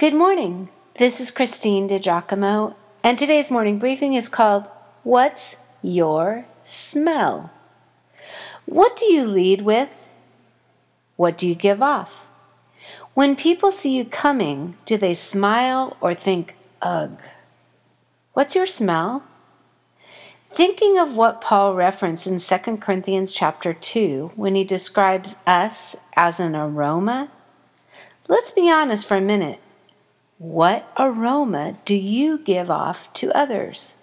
Good morning. This is Christine DiGiacomo, and today's morning briefing is called What's Your Smell? What do you lead with? What do you give off? When people see you coming, do they smile or think, ugh? What's your smell? Thinking of what Paul referenced in 2 Corinthians chapter 2 when he describes us as an aroma, let's be honest for a minute. What aroma do you give off to others?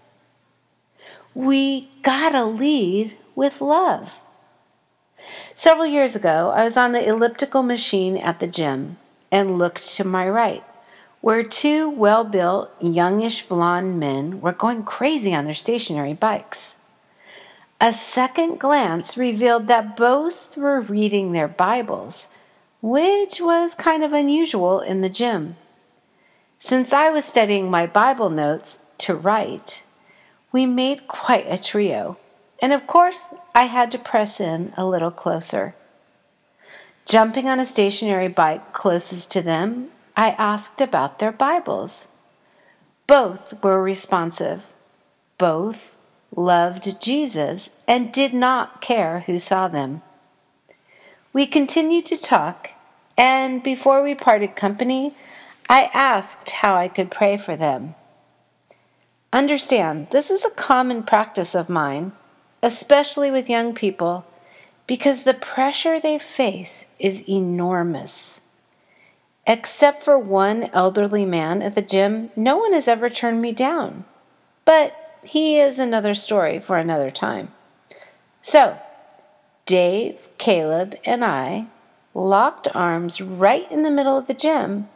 We gotta lead with love. Several years ago, I was on the elliptical machine at the gym and looked to my right where two well built, youngish blonde men were going crazy on their stationary bikes. A second glance revealed that both were reading their Bibles, which was kind of unusual in the gym. Since I was studying my Bible notes to write, we made quite a trio, and of course I had to press in a little closer. Jumping on a stationary bike closest to them, I asked about their Bibles. Both were responsive. Both loved Jesus and did not care who saw them. We continued to talk, and before we parted company, I asked how I could pray for them. Understand, this is a common practice of mine, especially with young people, because the pressure they face is enormous. Except for one elderly man at the gym, no one has ever turned me down. But he is another story for another time. So, Dave, Caleb, and I locked arms right in the middle of the gym,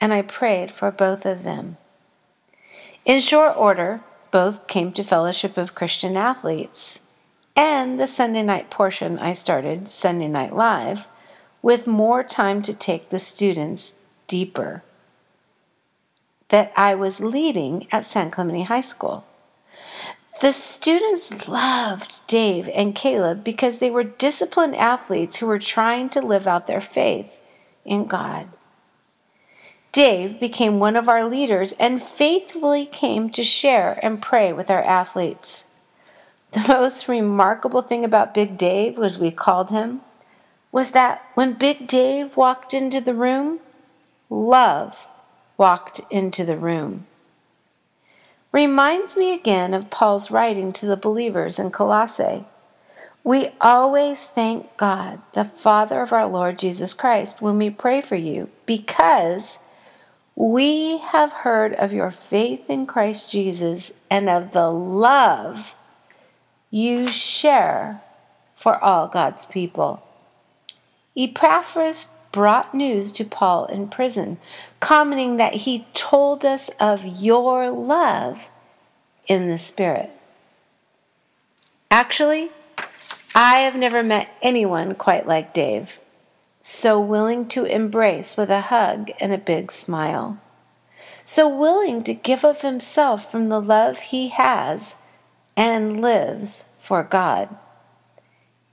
and I prayed for both of them. In short order, both came to Fellowship of Christian Athletes, and the Sunday night portion I started, Sunday Night Live, with more time to take the students deeper that I was leading at San Clemente High School. The students loved Dave and Caleb because they were disciplined athletes who were trying to live out their faith in God. Dave became one of our leaders and faithfully came to share and pray with our athletes. The most remarkable thing about Big Dave, as we called him, was that when Big Dave walked into the room, love walked into the room. Reminds me again of Paul's writing to the believers in Colossae. We always thank God, the Father of our Lord Jesus Christ, when we pray for you because we have heard of your faith in Christ Jesus and of the love you share for all God's people. Epaphras brought news to Paul in prison, commenting that he told us of your love in the Spirit. Actually, I have never met anyone quite like Dave, so willing to embrace with a hug and a big smile, so willing to give of himself from the love he has and lives for God.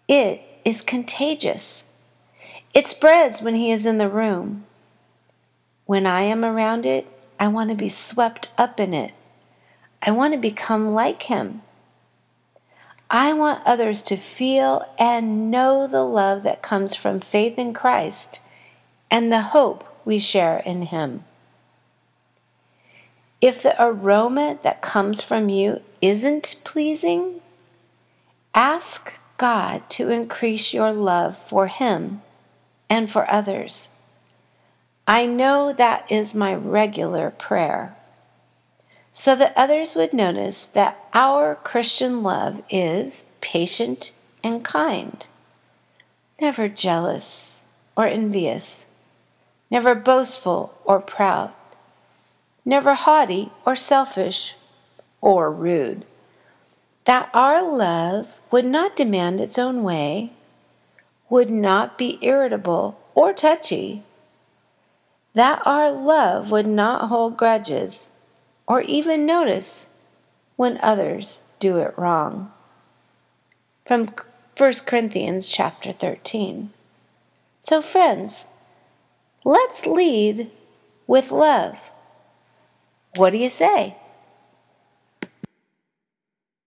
It is contagious. It spreads when he is in the room. When I am around it, I want to be swept up in it. I want to become like him. I want others to feel and know the love that comes from faith in Christ and the hope we share in him. If the aroma that comes from you isn't pleasing, ask God to increase your love for him and for others. I know that is my regular prayer. So that others would notice that our Christian love is patient and kind, never jealous or envious, never boastful or proud, never haughty or selfish or rude. That our love would not demand its own way would not be irritable or touchy, that our love would not hold grudges or even notice when others do it wrong. From 1 Corinthians chapter 13. So, friends, let's lead with love. What do you say?